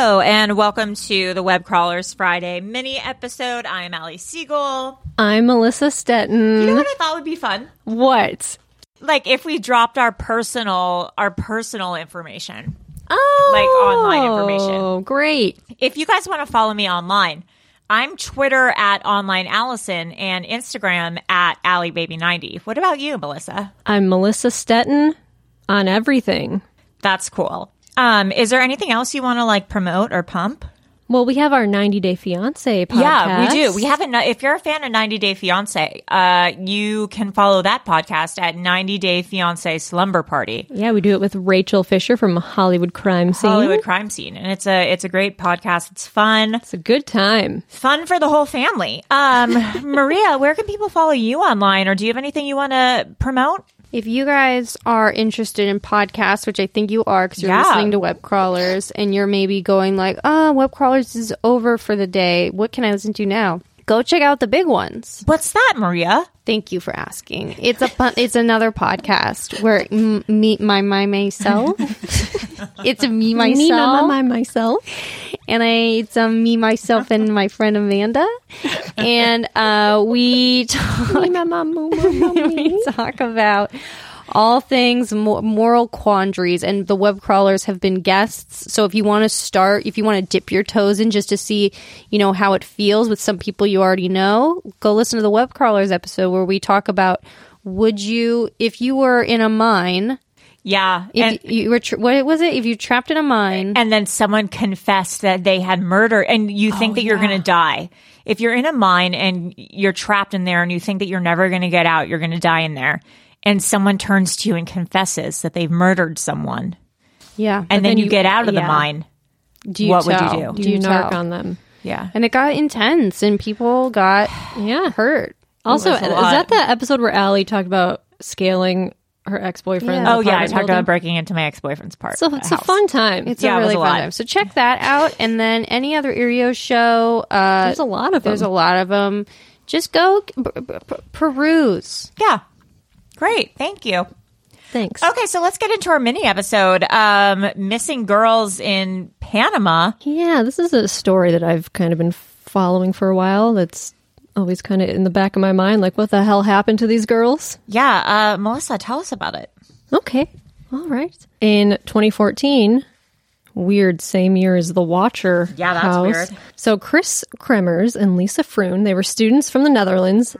Hello, and welcome to the Web Crawlers Friday mini episode. I am Ali Siegel. I'm Melissa Stetten. You know what I thought would be fun? What? Like if we dropped our personal our personal information. Oh, Like online information. Great. If you guys want to follow me online, I'm Twitter at online Allison and Instagram at AllieBaby90. What about you, Melissa? I'm Melissa Stetten on everything. That's cool. Um, is there anything else you want to like promote or pump? Well, we have our 90 Day Fiance podcast. Yeah, we do. We have a. If you're a fan of 90 Day Fiance, uh, you can follow that podcast at 90 Day Fiance Slumber Party, Yeah, we do it with Rachel Fisher from Hollywood Crime Scene. Hollywood Crime Scene, and it's a it's a great podcast. It's fun, It's a good time. fun for the whole family. Um, Maria, where can people follow you online, or do you have anything you want to promote? If you guys are interested in podcasts, which I think you are because you're Yeah. listening to web crawlers and you're maybe going like, oh, web crawlers is over for the day. What can I listen to now? Go check out the big ones. What's that, Maria? Thank you for asking. It's a it's another podcast where m- me my my myself. it's a me myself Me, my, my, myself. and I it's um, me myself and my friend Amanda, and uh, we talk my, my, me. we talk about all things moral quandaries and the web crawlers have been guests so if you want to start if you want to dip your toes in just to see you know how it feels with some people you already know go listen to the web crawlers episode where we talk about would you if you were in a mine Yeah, if and you were tra- what was it if you trapped in a mine and then someone confessed that they had murder and you think oh, that you're going to die. If you're in a mine and you're trapped in there and you think that you're never going to get out, you're going to die in there. And someone turns to you and confesses that they've murdered someone. yeah And but then, you, get out of the mine. do you what would you tell? do? Do you tell? narc on them? Yeah. and it got intense and people got Yeah. hurt Also, is that the episode where Allie talked about scaling her ex boyfriend? Yeah. Oh, yeah. I talked about breaking into my ex boyfriend's part. So it's a fun time. It's Yeah, it a was really a fun lot. time. So check that out, and then any other Erio show. Uh, There's a lot of them. there's them. a lot of them. Just go p- p- p- peruse. Yeah. Great. Thank you. Thanks. Okay, so let's get into our mini episode. Um, missing girls in Panama. Yeah, this is a story that I've kind of been following for a while. That's always kind of in the back of my mind. Like, what the hell happened to these girls? Yeah, uh, Melissa, tell us about it. Okay. All right. In 2014, weird, same year as The Watcher. Yeah, that's house. weird. So Kris Kremers and Lisa Froon, they were students from the Netherlands.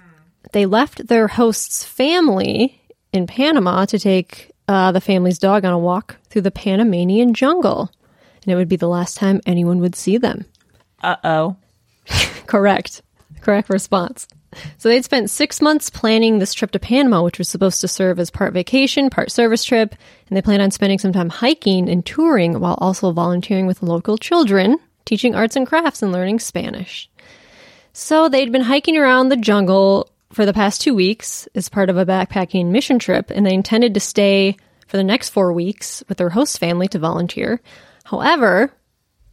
They left their host's family in Panama to take uh, the family's dog on a walk through the Panamanian jungle. And it would be the last time anyone would see them. Uh oh. Correct. Response. So they'd spent six months planning this trip to Panama, which was supposed to serve as part vacation, part service trip, and they planned on spending some time hiking and touring while also volunteering with local children, teaching arts and crafts and learning Spanish. So they'd been hiking around the jungle for the past two weeks as part of a backpacking mission trip, and they intended to stay for the next four weeks with their host family to volunteer. However,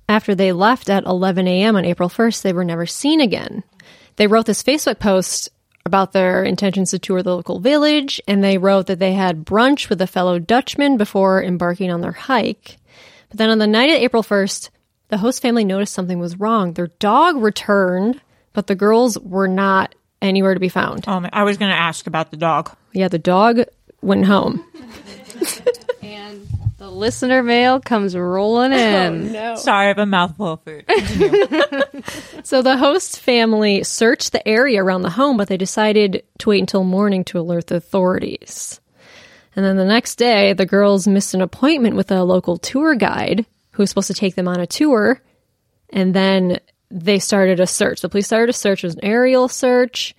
after they left at 11 a.m. on April 1st, they were never seen again. They wrote this Facebook post about their intentions to tour the local village, and they wrote that they had brunch with a fellow Dutchman before embarking on their hike. But then on the night of April 1st, the host family noticed something was wrong. Their dog returned, but the girls were not anywhere to be found. Um, I was going to ask about the dog. Yeah, the dog went home. And the listener mail comes rolling oh, in. Sorry, I have a mouthful of food. So the host family searched the area around the home, but they decided to wait until morning to alert the authorities. And then the next day, the girls missed an appointment with a local tour guide who was supposed to take them on a tour. And then they started a search. The police started a search. It was an aerial search,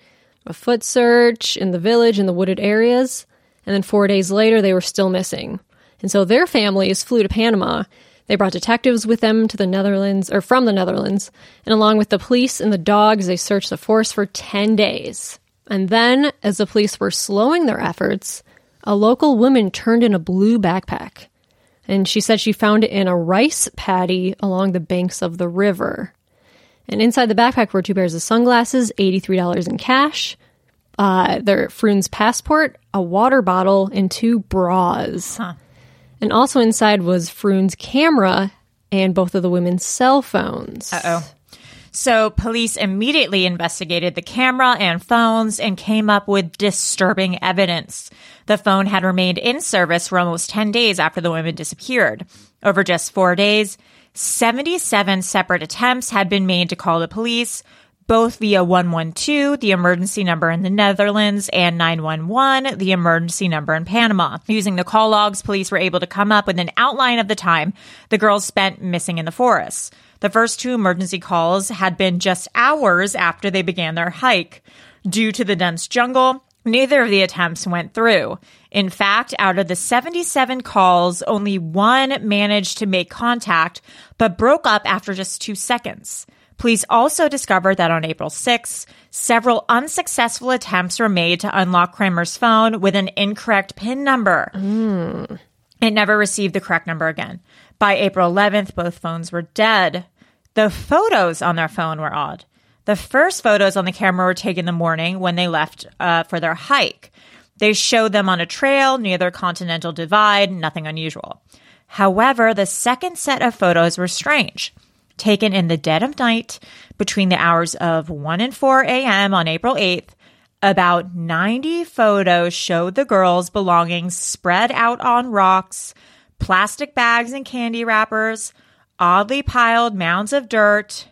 a foot search in the village, in the wooded areas. And then four days later, they were still missing. And so their families flew to Panama. They brought detectives with them to the Netherlands, or from the Netherlands, and along with the police and the dogs, they searched the forest for 10 days. And then, as the police were slowing their efforts, a local woman turned in a blue backpack. And she said she found it in a rice paddy along the banks of the river. And inside the backpack were two pairs of sunglasses, $83 in cash, uh, their Froon's passport, a water bottle, and two bras. And also inside was Froon's camera and both of the women's cell phones. oh. So police immediately investigated the camera and phones and came up with disturbing evidence. The phone had remained in service for almost 10 days after the women disappeared. Over just four days, 77 separate attempts had been made to call the police, both via 112, the emergency number in the Netherlands, and 911, the emergency number in Panama. Using the call logs, police were able to come up with an outline of the time the girls spent missing in the forest. The first two emergency calls had been just hours after they began their hike. Due to the dense jungle, neither of the attempts went through. In fact, out of the 77 calls, only one managed to make contact, but broke up after just two seconds. Police also discovered that on April 6, several unsuccessful attempts were made to unlock Kramer's phone with an incorrect PIN number. It never received the correct number again. By April 11th, both phones were dead. The photos on their phone were odd. The first photos on the camera were taken in the morning when they left uh, for their hike. They showed them on a trail near their continental divide, nothing unusual. However, the second set of photos were strange. Taken in the dead of night between the hours of 1 and 4 a.m. on April 8th, about 90 photos showed the girls' belongings spread out on rocks, plastic bags and candy wrappers, oddly piled mounds of dirt,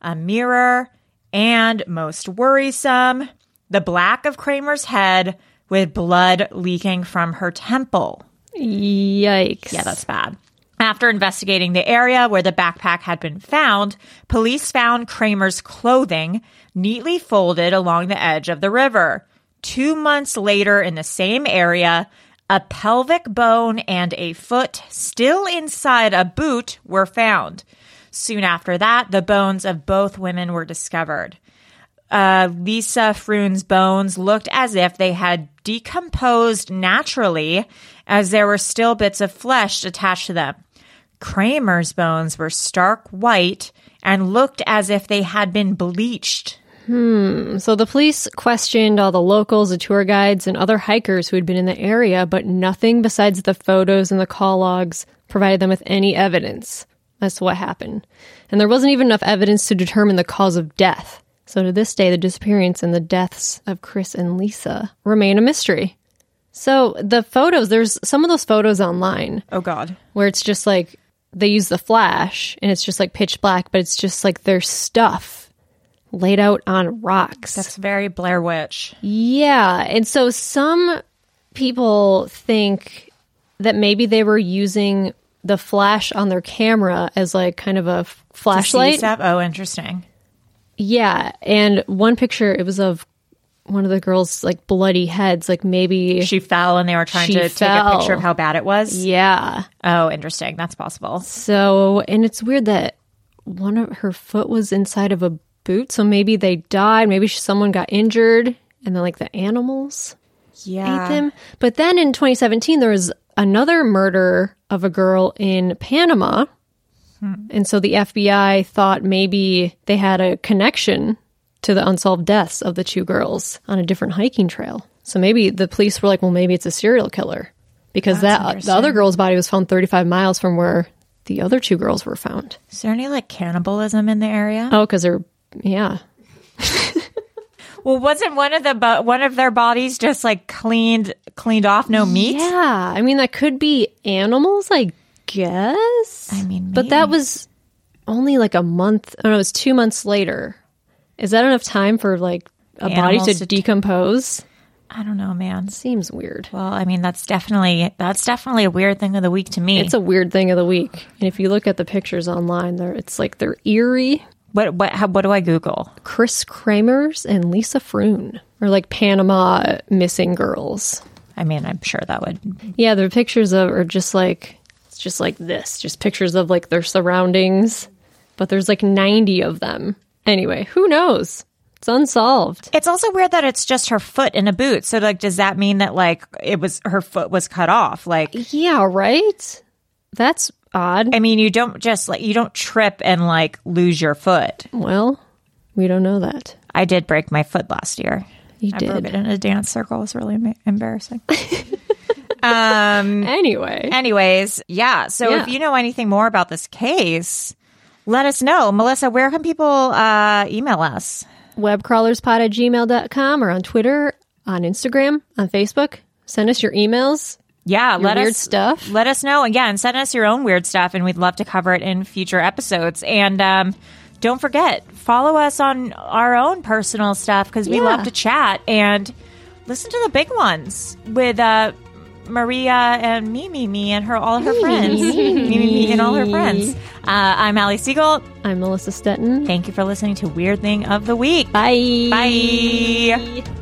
a mirror, and most worrisome, the black of Kramer's head with blood leaking from her temple. Yikes. Yeah, that's bad. After investigating the area where the backpack had been found, police found Kramer's clothing neatly folded along the edge of the river. Two months later, in the same area, a pelvic bone and a foot still inside a boot were found. Soon after that, the bones of both women were discovered. Uh, Lisa Froon's bones looked as if they had decomposed naturally, as there were still bits of flesh attached to them. Kramer's bones were stark white and looked as if they had been bleached. Hmm. So the police questioned all the locals, the tour guides, and other hikers who had been in the area, but nothing besides the photos and the call logs provided them with any evidence as to what happened. And there wasn't even enough evidence to determine the cause of death. So to this day, the disappearance and the deaths of Kris and Lisa remain a mystery. So the photos, there's some of those photos online Oh, God. where it's just like they use the flash and it's just like pitch black, but it's just like their stuff laid out on rocks. That's very Blair Witch. Yeah. And so some people think that maybe they were using the flash on their camera as like kind of a flashlight. Oh, interesting. Yeah. And one picture, it was of one of the girls like bloody heads. Like maybe She fell and they were trying to take a picture of how bad it was. yeah. Oh, interesting. That's possible. So, and it's weird that one of her foot was inside of a boot. So maybe they died. Maybe someone got injured, and then like the animals Yeah. ate them. But then in 2017, there was another murder of a girl in Panama. Hmm. And so the FBI thought maybe they had a connection to the unsolved deaths of the two girls on a different hiking trail. So maybe the police were like, well, maybe it's a serial killer because that the other girl's body was found 35 miles from where the other two girls were found. Is there any like cannibalism in the area? Oh, because they're yeah. Well, wasn't one of the bo- one of their bodies just like cleaned cleaned off, no meat? Yeah, I mean that could be animals, I guess. I mean, but that was only like a month. Oh, I don't know, it was two months later. Is that enough time for like a body to to- decompose? I don't know, man. Seems weird. Well, I mean, that's definitely that's definitely a weird thing of the week to me. It's a weird thing of the week. And if you look at the pictures online, there it's like they're eerie. what what how, what do I Google? Kris Kremers and Lisa Froon or like Panama missing girls. I mean, I'm sure that would. Yeah, the pictures of are just like it's just like this, just pictures of like their surroundings. But there's like 90 of them. Anyway, who knows? It's unsolved. It's also weird that it's just her foot in a boot. So, like, does that mean that like it was her foot was cut off? Like, Yeah, right? That's odd. I mean, you don't just like you don't trip and like lose your foot. Well, we don't know that. I did break my foot last year. You I broke it did. in a dance circle. It was really em- embarrassing. um. Anyway, Anyways, yeah. So Yeah. if you know anything more about this case, let us know. Melissa, where can people uh, email us? webcrawlerspod at gmail.com or on Twitter, on Instagram, on Facebook. Send us your emails. Yeah, Your let weird us stuff. Let us know again. Send us your own weird stuff, and we'd love to cover it in future episodes. And um, don't forget, follow us on our own personal stuff because we Yeah. love to chat and listen to the big ones with uh, Maria and Mimi, me and her all her friends, Mimi, me and all her friends. Uh, I'm Ali Siegel. I'm Melissa Stetten. Thank you for listening to Weird Thing of the Week. Bye. Bye.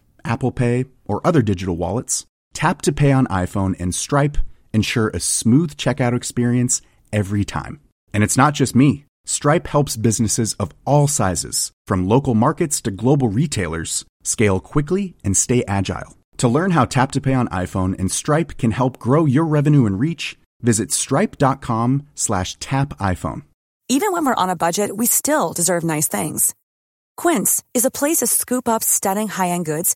Apple Pay, or other digital wallets, Tap to Pay on iPhone and Stripe ensure a smooth checkout experience every time. And it's not just me. Stripe helps businesses of all sizes, from local markets to global retailers, scale quickly and stay agile. To learn how Tap to Pay on iPhone and Stripe can help grow your revenue and reach, visit stripe.com slash tap iPhone. Even when we're on a budget, we still deserve nice things. Quince is a place to scoop up stunning high-end goods